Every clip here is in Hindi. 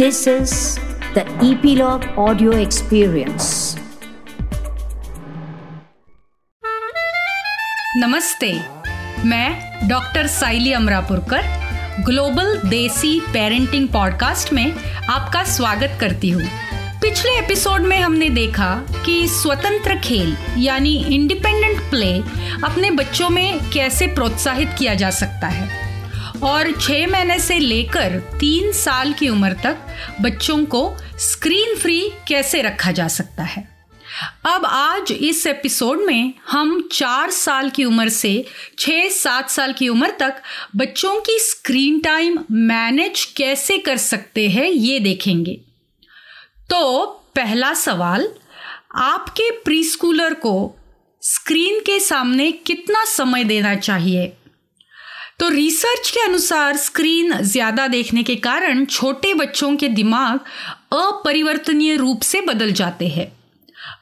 This is the Epilogue Audio Experience. नमस्ते, मैं doctor Saili Amrapurkar, global desi parenting podcast में आपका स्वागत करती हूँ पिछले एपिसोड में हमने देखा कि स्वतंत्र खेल, यानी इंडिपेंडेंट प्ले अपने बच्चों में कैसे प्रोत्साहित किया जा सकता है और छः महीने से लेकर तीन साल की उम्र तक बच्चों को स्क्रीन फ्री कैसे रखा जा सकता है? अब आज इस एपिसोड में हम चार साल की उम्र से छः सात साल की उम्र तक बच्चों की स्क्रीन टाइम मैनेज कैसे कर सकते हैं ये देखेंगे। तो पहला सवाल, आपके प्री स्कूलर को स्क्रीन के सामने कितना समय देना चाहिए? तो रिसर्च के अनुसार स्क्रीन ज़्यादा देखने के कारण छोटे बच्चों के दिमाग अपरिवर्तनीय रूप से बदल जाते हैं।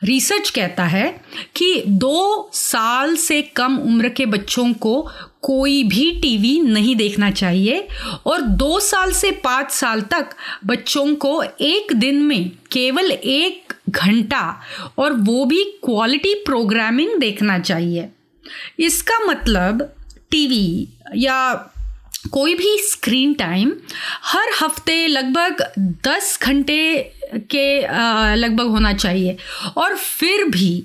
रिसर्च कहता है कि दो साल से कम उम्र के बच्चों को कोई भी टीवी नहीं देखना चाहिए और दो साल से पाँच साल तक बच्चों को एक दिन में केवल एक घंटा और वो भी क्वालिटी प्रोग्रामिंग देखना चाहिए। इसका मतलब टीवी या कोई भी स्क्रीन टाइम हर हफ़्ते लगभग दस घंटे के लगभग होना चाहिए। और फिर भी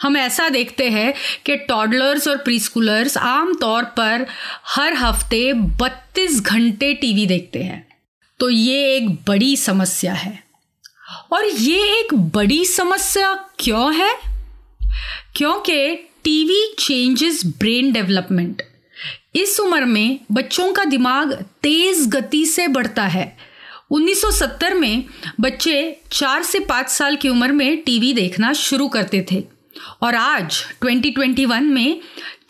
हम ऐसा देखते हैं कि टॉडलर्स और प्री स्कूलर्स आमतौर पर हर हफ़्ते बत्तीस घंटे टीवी देखते हैं। तो ये एक बड़ी समस्या है। और ये एक बड़ी समस्या क्यों है? क्योंकि टीवी चेंजेस ब्रेन डेवलपमेंट इस उम्र में बच्चों का दिमाग तेज गति से बढ़ता है। 1970 में बच्चे चार से पाँच साल की उम्र में टीवी देखना शुरू करते थे। और आज 2021 में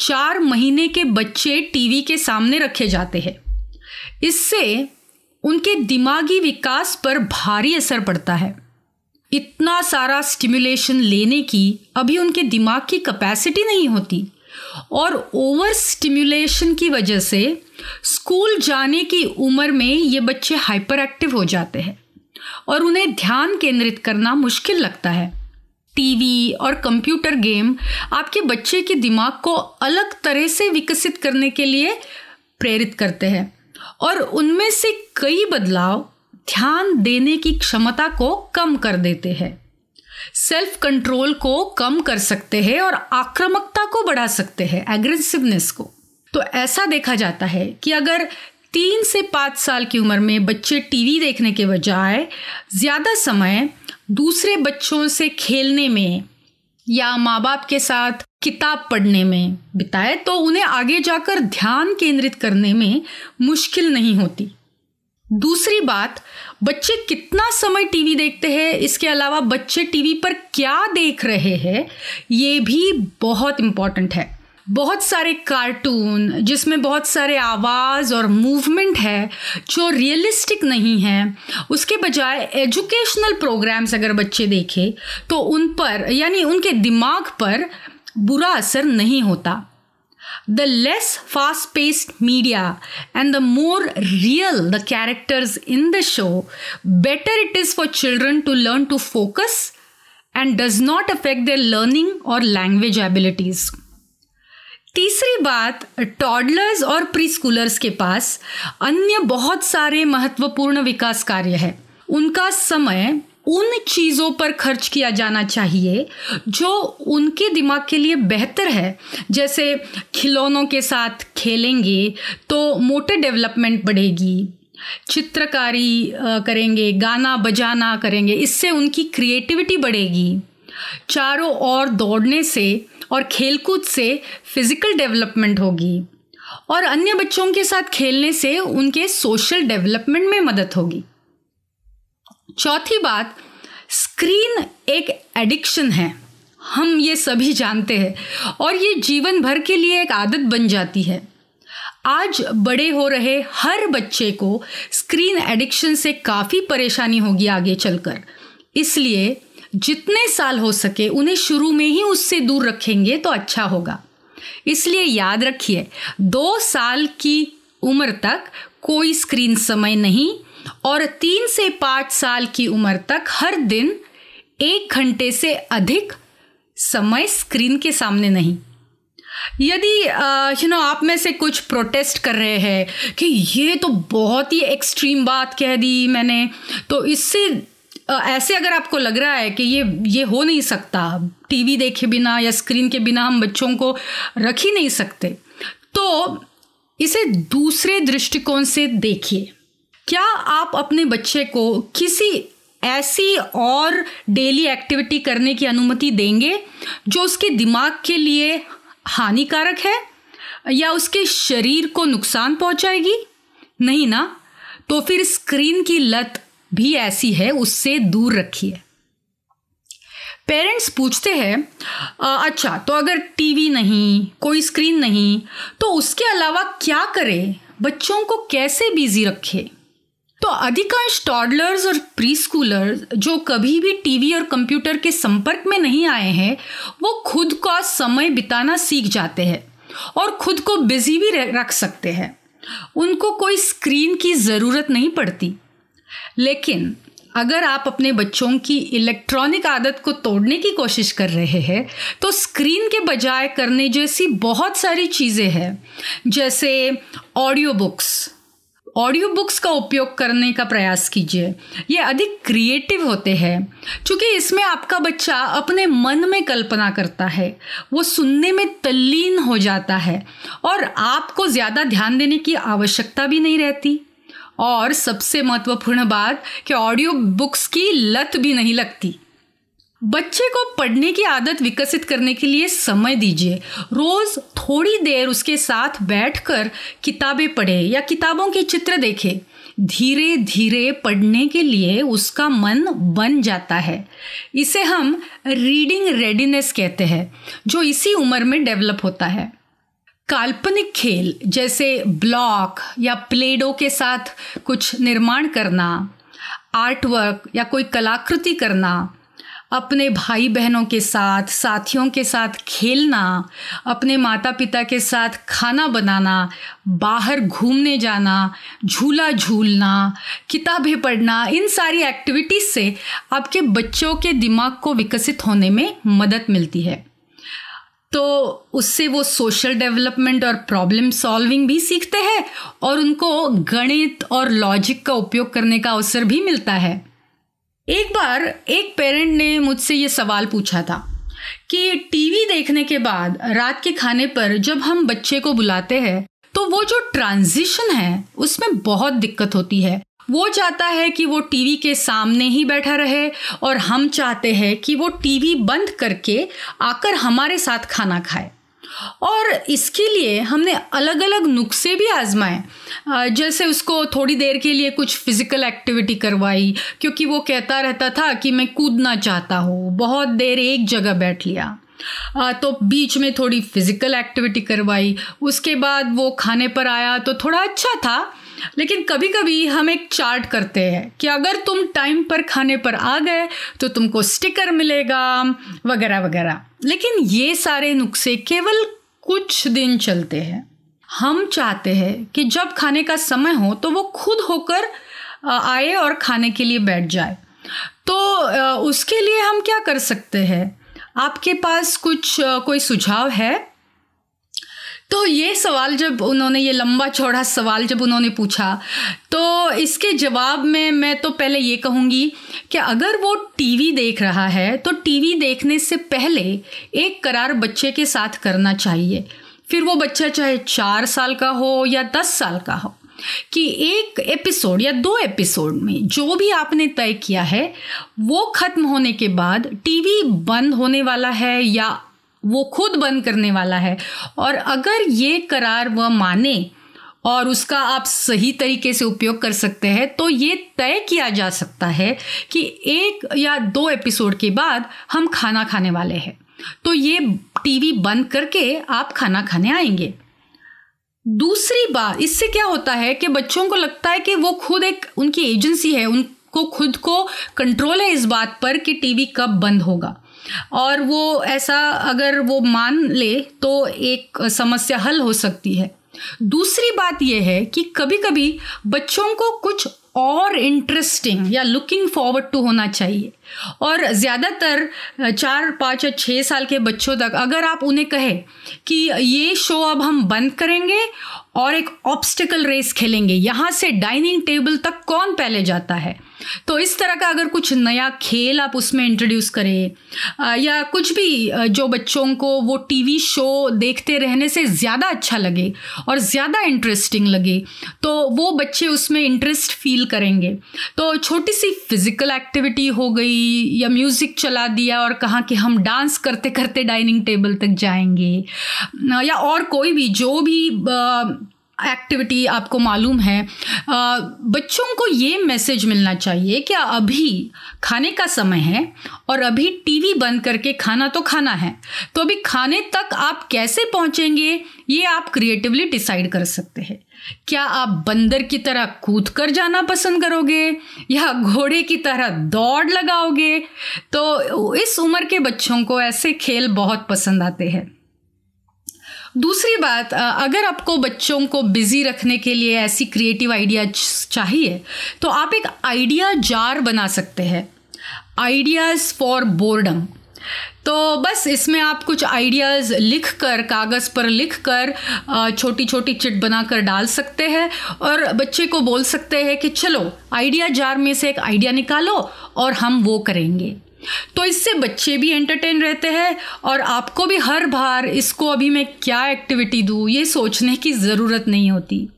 चार महीने के बच्चे टीवी के सामने रखे जाते हैं। इससे उनके दिमागी विकास पर भारी असर पड़ता है। इतना सारा स्टिमुलेशन लेने की अभी उनके दिमाग की कैपेसिटी नहीं होती। और ओवर स्टिमुलेशन की वजह से स्कूल जाने की उम्र में ये बच्चे हाइपर एक्टिव हो जाते हैं और उन्हें ध्यान केंद्रित करना मुश्किल लगता है। टीवी और कंप्यूटर गेम आपके बच्चे के दिमाग को अलग तरह से विकसित करने के लिए प्रेरित करते हैं। और उनमें से कई बदलाव ध्यान देने की क्षमता को कम कर देते हैं। सेल्फ कंट्रोल को कम कर सकते हैं और आक्रामकता को बढ़ा सकते हैं एग्रेसिवनेस को। तो ऐसा देखा जाता है कि अगर तीन से पाँच साल की उम्र में बच्चे टीवी देखने के बजाय ज़्यादा समय दूसरे बच्चों से खेलने में या माँ बाप के साथ किताब पढ़ने में बिताए तो उन्हें आगे जाकर ध्यान केंद्रित करने में मुश्किल नहीं होती। दूसरी बात, बच्चे कितना समय टीवी देखते हैं, इसके अलावा बच्चे टीवी पर क्या देख रहे हैं, ये भी बहुत इंपॉर्टेंट है। बहुत सारे कार्टून जिसमें बहुत सारे आवाज़ और मूवमेंट है, जो रियलिस्टिक नहीं है। उसके बजाय एजुकेशनल प्रोग्राम्स अगर बच्चे देखें तो उन पर, यानी उनके दिमाग पर बुरा असर नहीं होता। The less fast paced media and the more real the characters in the show better it is for children to learn to focus and does not affect their learning or language abilities तीसरी बात टॉडलर्स और प्री स्कूलर्स के पास अन्य बहुत सारे महत्वपूर्ण विकास कार्य है। उनका समय उन चीज़ों पर खर्च किया जाना चाहिए जो उनके दिमाग के लिए बेहतर है। जैसे खिलौनों के साथ खेलेंगे तो मोटर डेवलपमेंट बढ़ेगी, चित्रकारी करेंगे, गाना बजाना करेंगे, इससे उनकी क्रिएटिविटी बढ़ेगी। चारों ओर दौड़ने से और खेलकूद से फ़िज़िकल डेवलपमेंट होगी और अन्य बच्चों के साथ खेलने से उनके सोशल डेवलपमेंट में मदद होगी। चौथी बात, स्क्रीन एक एडिक्शन है। हम ये सभी जानते हैं और ये जीवन भर के लिए एक आदत बन जाती है। आज बड़े हो रहे हर बच्चे को स्क्रीन एडिक्शन से काफ़ी परेशानी होगी आगे चलकर। इसलिए जितने साल हो सके उन्हें शुरू में ही उससे दूर रखेंगे तो अच्छा होगा। इसलिए याद रखिए, दो साल की उम्र तक कोई स्क्रीन समय नहीं और तीन से पाँच साल की उम्र तक हर दिन एक घंटे से अधिक समय स्क्रीन के सामने नहीं। यदि यू नो आप में से कुछ प्रोटेस्ट कर रहे हैं कि ये तो बहुत ही एक्सट्रीम बात कह दी मैंने तो इससे ऐसे अगर आपको लग रहा है कि ये ये हो नहीं सकता टीवी देखे बिना या स्क्रीन के बिना हम बच्चों को रख ही नहीं सकते तो इसे दूसरे दृष्टिकोण से देखिए। क्या आप अपने बच्चे को किसी ऐसी और डेली एक्टिविटी करने की अनुमति देंगे जो उसके दिमाग के लिए हानिकारक है या उसके शरीर को नुकसान पहुंचाएगी? नहीं ना? तो फिर स्क्रीन की लत भी ऐसी है, उससे दूर रखिए। पेरेंट्स पूछते हैं अच्छा तो अगर टीवी नहीं, कोई स्क्रीन नहीं तो उसके अलावा क्या करें? बच्चों को कैसे बिज़ी रखे? तो अधिकांश टॉडलर्स और प्री स्कूलर्स जो कभी भी टीवी और कंप्यूटर के संपर्क में नहीं आए हैं, वो खुद का समय बिताना सीख जाते हैं और खुद को बिज़ी भी रख सकते हैं। उनको कोई स्क्रीन की ज़रूरत नहीं पड़ती। लेकिन अगर आप अपने बच्चों की इलेक्ट्रॉनिक आदत को तोड़ने की कोशिश कर रहे हैं तो स्क्रीन के बजाय करने जैसी बहुत सारी चीज़ें हैं, जैसे ऑडियो बुक्स ऑडियो बुक्स का उपयोग करने का प्रयास कीजिए। ये अधिक क्रिएटिव होते हैं, क्योंकि इसमें आपका बच्चा अपने मन में कल्पना करता है, वो सुनने में तल्लीन हो जाता है, और आपको ज़्यादा ध्यान देने की आवश्यकता भी नहीं रहती। और सबसे महत्वपूर्ण बात कि ऑडियो बुक्स की लत भी नहीं लगती। बच्चे को पढ़ने की आदत विकसित करने के लिए समय दीजिए। रोज थोड़ी देर उसके साथ बैठकर किताबें पढ़े या किताबों के चित्र देखे। धीरे धीरे पढ़ने के लिए उसका मन बन जाता है। इसे हम रीडिंग रेडीनेस कहते हैं, जो इसी उम्र में डेवलप होता है। काल्पनिक खेल, जैसे ब्लॉक या प्लेडो के साथ कुछ निर्माण करना, आर्टवर्क या कोई कलाकृति करना अपने भाई बहनों के साथ, साथियों के साथ खेलना, अपने माता पिता के साथ खाना बनाना, बाहर घूमने जाना, झूला झूलना, किताबें पढ़ना, इन सारी एक्टिविटीज़ से आपके बच्चों के दिमाग को विकसित होने में मदद मिलती है। तो उससे वो सोशल डेवलपमेंट और प्रॉब्लम सॉल्विंग भी सीखते हैं और उनको गणित और लॉजिक का उपयोग करने का अवसर भी मिलता है। एक बार एक पेरेंट ने मुझसे ये सवाल पूछा था कि टीवी देखने के बाद रात के खाने पर जब हम बच्चे को बुलाते हैं तो वो जो ट्रांजिशन है, उसमें बहुत दिक्कत होती है। वो चाहता है कि वो टीवी के सामने ही बैठा रहे और हम चाहते हैं कि वो टीवी बंद करके आकर हमारे साथ खाना खाए। और इसके लिए हमने अलग अलग नुस्खे भी आजमाए। जैसे उसको थोड़ी देर के लिए कुछ फ़िज़िकल एक्टिविटी करवाई, क्योंकि वो कहता रहता था कि मैं कूदना चाहता हूँ, बहुत देर एक जगह बैठ लिया। तो बीच में थोड़ी फ़िज़िकल एक्टिविटी करवाई, उसके बाद वो खाने पर आया तो थोड़ा अच्छा था। लेकिन कभी कभी हम एक चार्ट करते हैं कि अगर तुम टाइम पर खाने पर आ गए तो तुमको स्टिकर मिलेगा, वगैरह वगैरह। लेकिन ये सारे नुस्खे केवल कुछ दिन चलते हैं। हम चाहते हैं कि जब खाने का समय हो तो वो खुद होकर आए और खाने के लिए बैठ जाए। तो उसके लिए हम क्या कर सकते हैं? आपके पास कुछ कोई सुझाव है? तो ये सवाल जब उन्होंने, ये लंबा चौड़ा सवाल जब उन्होंने पूछा तो इसके जवाब में मैं तो पहले ये कहूँगी कि अगर वो टीवी देख रहा है तो टीवी देखने से पहले एक करार बच्चे के साथ करना चाहिए। फिर वो बच्चा चाहे चार साल का हो या दस साल का हो, कि एक एपिसोड या दो एपिसोड में जो भी आपने तय किया है, वो खत्म होने के बाद टीवी बंद होने वाला है या वो खुद बंद करने वाला है। और अगर ये करार वह माने और उसका आप सही तरीके से उपयोग कर सकते हैं तो ये तय किया जा सकता है कि एक या दो एपिसोड के बाद हम खाना खाने वाले हैं। तो ये टीवी बंद करके आप खाना खाने आएँगे। दूसरी बात, इससे क्या होता है कि बच्चों को लगता है कि वो खुद एक, उनकी एजेंसी है, उनको खुद को कंट्रोल है इस बात पर कि टीवी कब बंद होगा। और वो ऐसा अगर वो मान ले तो एक समस्या हल हो सकती है। दूसरी बात यह है कि कभी कभी बच्चों को कुछ और इंटरेस्टिंग या लुकिंग फॉरवर्ड टू होना चाहिए। और ज़्यादातर चार, पाँच या छः साल के बच्चों तक अगर आप उन्हें कहें कि ये शो अब हम बंद करेंगे और एक ऑब्स्टिकल रेस खेलेंगे, यहाँ से डाइनिंग टेबल तक कौन पहले जाता है? तो इस तरह का अगर कुछ नया खेल आप उसमें इंट्रोड्यूस करें या कुछ भी जो बच्चों को वो टीवी शो देखते रहने से ज़्यादा अच्छा लगे और ज़्यादा इंटरेस्टिंग लगे तो वो बच्चे उसमें इंटरेस्ट फील करेंगे। तो छोटी सी फ़िज़िकल एक्टिविटी हो गई या म्यूज़िक चला दिया और कहा कि हम डांस करते करते डाइनिंग टेबल तक जाएँगे या और कोई भी, जो भी एक्टिविटी आपको मालूम है बच्चों को ये मैसेज मिलना चाहिए कि अभी खाने का समय है और अभी टीवी बंद करके खाना तो खाना है तो अभी खाने तक आप कैसे पहुँचेंगे, ये आप क्रिएटिवली डिसाइड कर सकते हैं। क्या आप बंदर की तरह कूद कर जाना पसंद करोगे या घोड़े की तरह दौड़ लगाओगे? तो इस उम्र के बच्चों को ऐसे खेल बहुत पसंद आते हैं। दूसरी बात अगर आपको बच्चों को बिज़ी रखने के लिए ऐसी क्रिएटिव आइडिया चाहिए तो आप एक आइडिया जार बना सकते हैं। आइडियाज़ फॉर बोर्डम तो बस इसमें आप कुछ आइडियाज़ लिख कर कागज़ पर लिख कर छोटी छोटी चिट बना कर डाल सकते हैं और बच्चे को बोल सकते हैं कि, चलो आइडिया जार में से एक आइडिया निकालो और हम वो करेंगे। तो इससे बच्चे भी एंटरटेन रहते हैं और आपको भी हर बार इसको अभी मैं क्या एक्टिविटी दूँ, ये सोचने की ज़रूरत नहीं होती।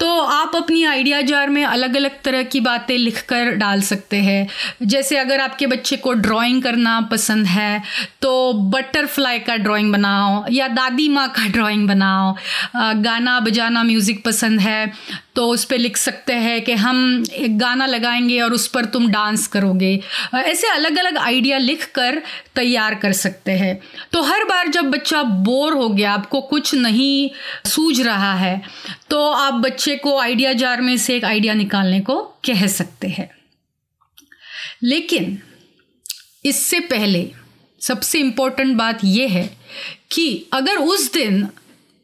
तो आप अपनी आइडिया जार में अलग अलग तरह की बातें लिख कर डाल सकते हैं। जैसे अगर आपके बच्चे को ड्राइंग करना पसंद है तो बटरफ्लाई का ड्राइंग बनाओ या दादी माँ का ड्राइंग बनाओ। गाना बजाना म्यूज़िक पसंद है तो उस पर लिख सकते हैं कि हम एक गाना लगाएँगे और उस पर तुम डांस करोगे। ऐसे अलग अलग आइडिया लिख कर तैयार कर सकते हैं। तो हर बार जब बच्चा बोर हो गया, आपको कुछ नहीं सूझ रहा है तो आप बच्चे को आइडिया जार में से एक आइडिया निकालने को कह सकते हैं। लेकिन इससे पहले सबसे इम्पोर्टेंट बात यह है कि अगर उस दिन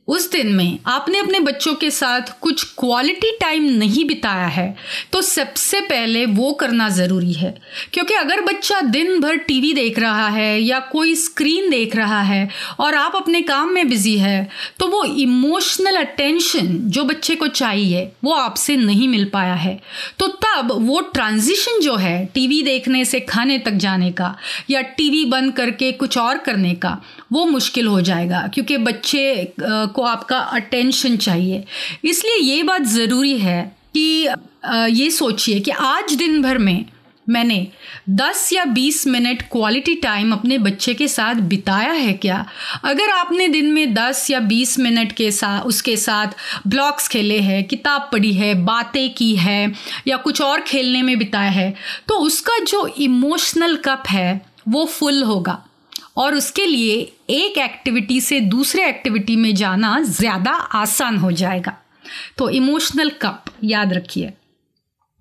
उस दिन में आपने अपने बच्चों के साथ कुछ क्वालिटी टाइम नहीं बिताया है तो सबसे पहले वो करना ज़रूरी है। क्योंकि अगर बच्चा दिन भर टीवी देख रहा है या कोई स्क्रीन देख रहा है और आप अपने काम में बिज़ी है तो वो इमोशनल अटेंशन जो बच्चे को चाहिए, वो आपसे नहीं मिल पाया है। तो तब वो ट्रांजिशन जो है टीवी देखने से खाने तक जाने का या टीवी बंद करके कुछ और करने का, वो मुश्किल हो जाएगा। क्योंकि बच्चे को आपका अटेंशन चाहिए। इसलिए ये बात ज़रूरी है कि ये सोचिए कि आज दिन भर में मैंने 10 या 20 मिनट क्वालिटी टाइम अपने बच्चे के साथ बिताया है क्या? अगर आपने दिन में 10 या 20 मिनट के साथ उसके साथ ब्लॉक्स खेले हैं, किताब पढ़ी है, बातें की है, या कुछ और खेलने में बिताया है तो उसका जो इमोशनल कप है, वो फुल होगा। और उसके लिए एक एक्टिविटी से दूसरे एक्टिविटी में जाना ज़्यादा आसान हो जाएगा। तो इमोशनल कप याद रखिए।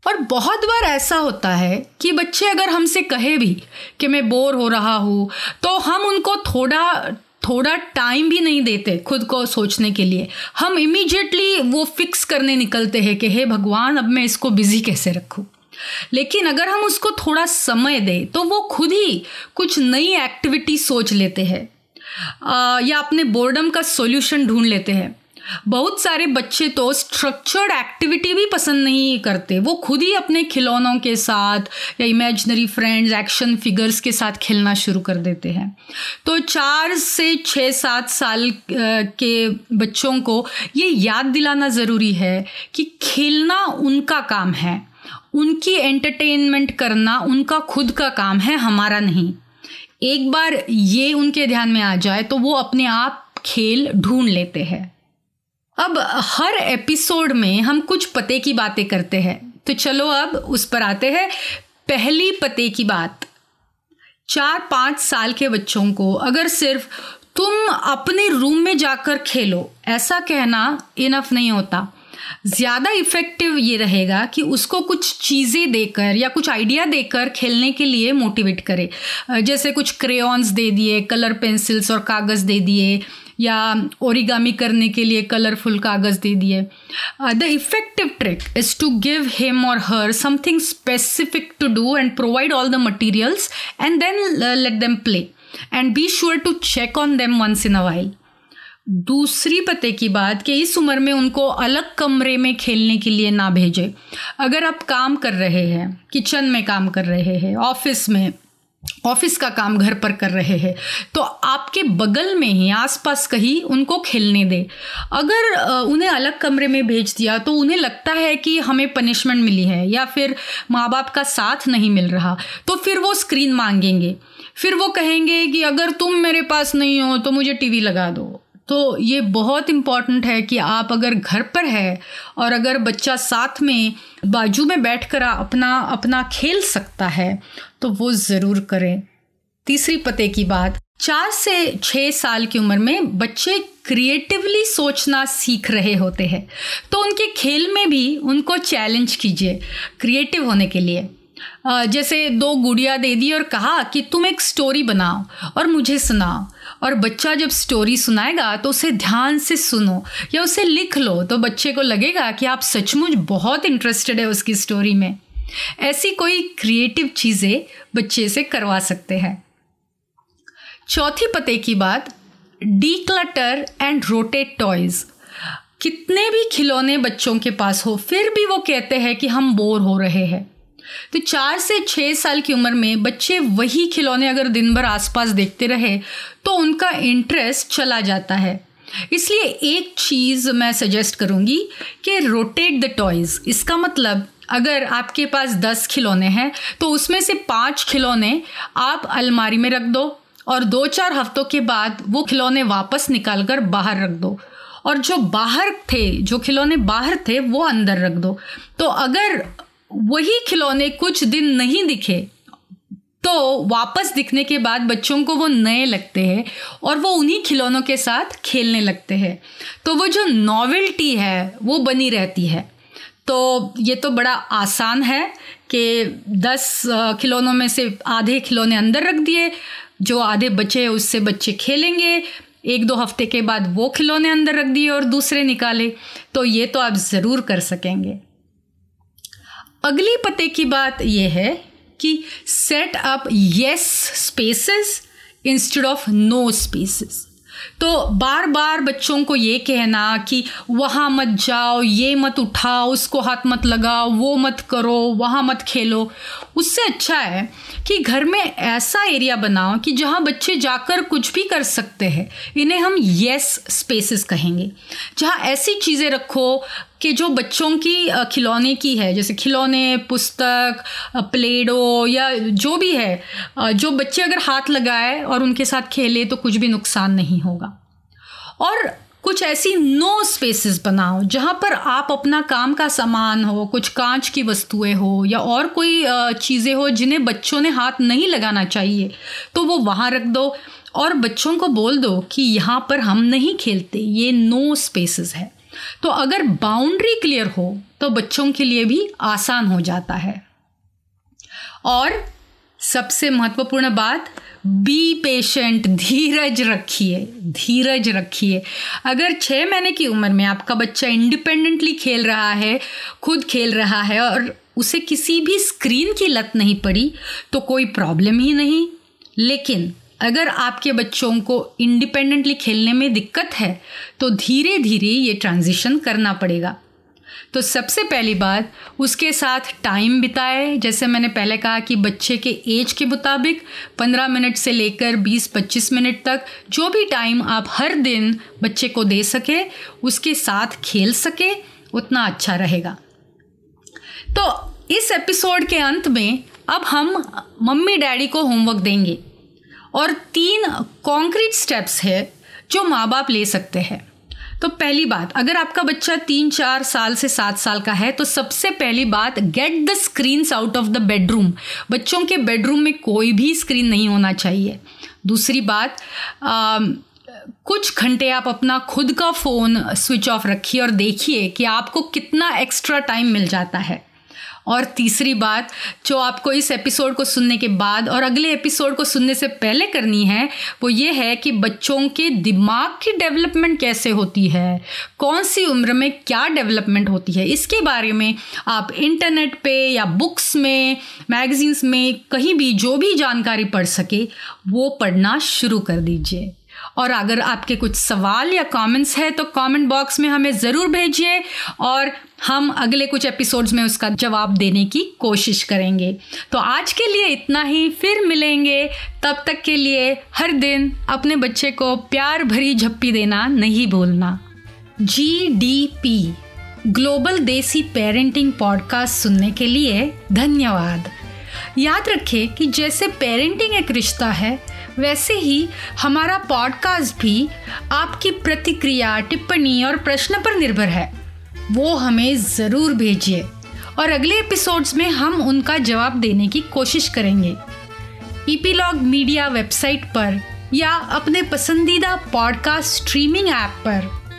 और बहुत बार ऐसा होता है कि बच्चे अगर हमसे कहे भी कि मैं बोर हो रहा हूँ तो हम उनको थोड़ा थोड़ा टाइम भी नहीं देते खुद को सोचने के लिए। हम इमीजिएटली वो फिक्स करने निकलते हैं कि, हे भगवान, अब मैं इसको बिज़ी कैसे रखूँ? लेकिन अगर हम उसको थोड़ा समय दें तो वो खुद ही कुछ नई एक्टिविटी सोच लेते हैं। या अपने बोर्डम का सॉल्यूशन ढूंढ लेते हैं। बहुत सारे बच्चे तो स्ट्रक्चर्ड एक्टिविटी भी पसंद नहीं करते। वो खुद ही अपने खिलौनों के साथ या इमेजनरी फ्रेंड्स एक्शन फिगर्स के साथ खेलना शुरू कर देते हैं। तो चार से छः सात साल के बच्चों को ये याद दिलाना ज़रूरी है कि खेलना उनका काम है। उनकी एंटरटेनमेंट करना उनका खुद का काम है, हमारा नहीं। एक बार ये उनके ध्यान में आ जाए तो वो अपने आप खेल ढूंढ लेते हैं। अब हर एपिसोड में हम कुछ पते की बातें करते हैं। तो चलो अब उस पर आते हैं। पहली पते की बात, चार पाँच साल के बच्चों को, अगर सिर्फ़ तुम अपने रूम में जाकर खेलो, ऐसा कहना इनफ नहीं होता। ज़्यादा इफ़ेक्टिव ये रहेगा कि उसको कुछ चीज़ें देकर या कुछ आइडिया देकर खेलने के लिए मोटिवेट करे। जैसे कुछ क्रेयॉन्स दे दिए कलर पेंसिल्स और कागज़ दे दिए, या ओरिगामी करने के लिए कलरफुल कागज़ दे दिए। The effective trick is to give him or her something specific to do and provide all the materials and then let them play and be sure to check on them once in a while दूसरी पते की बात कि इस उम्र में उनको अलग कमरे में खेलने के लिए ना भेजें। अगर आप काम कर रहे हैं, किचन में काम कर रहे हैं, ऑफ़िस में, ऑफ़िस का काम घर पर कर रहे हैं तो आपके बगल में ही, आसपास कहीं उनको खेलने दे। अगर उन्हें अलग कमरे में भेज दिया तो उन्हें लगता है कि हमें पनिशमेंट मिली है, या फिर माँ बाप का साथ नहीं मिल रहा तो फिर वो स्क्रीन मांगेंगे। फिर वो कहेंगे कि अगर तुम मेरे पास नहीं हो तो मुझे टीवी लगा दो। तो ये बहुत इंपॉर्टेंट है कि आप अगर घर पर है और अगर बच्चा साथ में बाजू में बैठ कर अपना अपना खेल सकता है तो वो ज़रूर करें। तीसरी पते की बात, चार से छः साल की उम्र में बच्चे क्रिएटिवली सोचना सीख रहे होते हैं। तो उनके खेल में भी उनको चैलेंज कीजिए क्रिएटिव होने के लिए। जैसे दो गुड़िया दे दी और कहा कि तुम एक स्टोरी बनाओ और मुझे सुनाओ। और बच्चा जब स्टोरी सुनाएगा तो उसे ध्यान से सुनो या उसे लिख लो तो बच्चे को लगेगा कि आप सचमुच बहुत इंटरेस्टेड है उसकी स्टोरी में। ऐसी कोई क्रिएटिव चीज़ें बच्चे से करवा सकते हैं। चौथी पते की बात declutter and rotate toys कितने भी खिलौने बच्चों के पास हो, फिर भी वो कहते हैं कि हम बोर हो रहे हैं। तो चार से छः साल की उम्र में बच्चे वही खिलौने अगर दिन भर आसपास देखते रहे तो उनका इंटरेस्ट चला जाता है। इसलिए एक चीज़ मैं सजेस्ट करूँगी कि रोटेट द टॉयज़ इसका मतलब अगर आपके पास दस खिलौने हैं तो उसमें से पाँच खिलौने आप अलमारी में रख दो और दो चार हफ्तों के बाद वो खिलौने वापस निकाल कर बाहर रख दो। और जो बाहर थे, जो खिलौने बाहर थे, वो अंदर रख दो। तो अगर वही खिलौने कुछ दिन नहीं दिखे तो वापस दिखने के बाद बच्चों को वो नए लगते हैं और वो उन्हीं खिलौनों के साथ खेलने लगते हैं। तो वो जो नॉवेल्टी है, वो बनी रहती है। तो ये तो बड़ा आसान है कि दस खिलौनों में से आधे खिलौने अंदर रख दिए, जो आधे बचे हैं उससे बच्चे खेलेंगे, एक दो हफ़्ते के बाद वो खिलौने अंदर रख दिए और दूसरे निकाले। तो ये तो आप ज़रूर कर सकेंगे। अगली पते की बात यह है कि set up yes spaces instead of no spaces तो बार बार बच्चों को ये कहना कि वहाँ मत जाओ, ये मत उठाओ, उसको हाथ मत लगाओ, वो मत करो, वहाँ मत खेलो। उससे अच्छा है कि घर में ऐसा एरिया बनाओ कि जहाँ बच्चे जाकर कुछ भी कर सकते हैं। इन्हें हम येस स्पेसेस कहेंगे। जहाँ ऐसी चीज़ें रखो कि जो बच्चों की खिलौने की है, जैसे खिलौने, पुस्तक प्लेडो या जो भी है जो बच्चे अगर हाथ लगाए और उनके साथ खेले तो कुछ भी नुकसान नहीं होगा। और कुछ ऐसी नो स्पेसेस बनाओ, जहाँ पर आप अपना काम का सामान हो, कुछ कांच की वस्तुएँ हो, या और कोई चीज़ें हो जिन्हें बच्चों ने हाथ नहीं लगाना चाहिए तो वो वहाँ रख दो और बच्चों को बोल दो कि यहाँ पर हम नहीं खेलते, ये नो स्पेसेस है। तो अगर बाउंड्री क्लियर हो तो बच्चों के लिए भी आसान हो जाता है। और सबसे महत्वपूर्ण बात, बी पेशेंट धीरज रखिए धीरज रखिए। अगर छः महीने की उम्र में आपका बच्चा इंडिपेंडेंटली खेल रहा है, खुद खेल रहा है और उसे किसी भी स्क्रीन की लत नहीं पड़ी तो कोई प्रॉब्लम ही नहीं। लेकिन अगर आपके बच्चों को इंडिपेंडेंटली खेलने में दिक्कत है तो धीरे धीरे ये ट्रांजिशन करना पड़ेगा। तो सबसे पहली बात, उसके साथ टाइम बिताए। जैसे मैंने पहले कहा कि बच्चे के एज के मुताबिक 15 मिनट से लेकर 20-25 मिनट तक जो भी टाइम आप हर दिन बच्चे को दे सके, उसके साथ खेल सके, उतना अच्छा रहेगा। तो इस एपिसोड के अंत में अब हम मम्मी डैडी को होमवर्क देंगे और तीन कॉन्क्रीट स्टेप्स है जो माँ बाप ले सकते हैं। तो पहली बात अगर आपका बच्चा तीन चार साल से सात साल का है तो सबसे पहली बात get the screens out of the bedroom बच्चों के बेडरूम में कोई भी स्क्रीन नहीं होना चाहिए। दूसरी बात आ, कुछ घंटे आप अपना खुद का फ़ोन स्विच ऑफ़ रखिए और देखिए कि आपको कितना एक्स्ट्रा टाइम मिल जाता है। और तीसरी बात जो आपको इस एपिसोड को सुनने के बाद और अगले एपिसोड को सुनने से पहले करनी है, वो ये है कि बच्चों के दिमाग की डेवलपमेंट कैसे होती है? कौन सी उम्र में क्या डेवलपमेंट होती है? इसके बारे में आप इंटरनेट पे या बुक्स में, मैगजीन्स में कहीं भी जो भी जानकारी पढ़ सके, वो पढ़ना शुरू कर दीजिए। और अगर आपके कुछ सवाल या कमेंट्स है तो कमेंट बॉक्स में हमें ज़रूर भेजिए और हम अगले कुछ एपिसोड्स में उसका जवाब देने की कोशिश करेंगे। तो आज के लिए इतना ही, फिर मिलेंगे। तब तक के लिए हर दिन अपने बच्चे को प्यार भरी झप्पी देना नहीं भूलना। G D P global desi parenting podcast सुनने के लिए धन्यवाद। याद रखें कि जैसे पेरेंटिंग एक रिश्ता है, वैसे ही हमारा पॉडकास्ट भी आपकी प्रतिक्रिया, टिप्पणी और प्रश्न पर निर्भर है। वो हमें ज़रूर भेजिए और अगले एपिसोड्स में हम उनका जवाब देने की कोशिश करेंगे। ईपीलॉग मीडिया वेबसाइट पर या अपने पसंदीदा पॉडकास्ट स्ट्रीमिंग ऐप पर।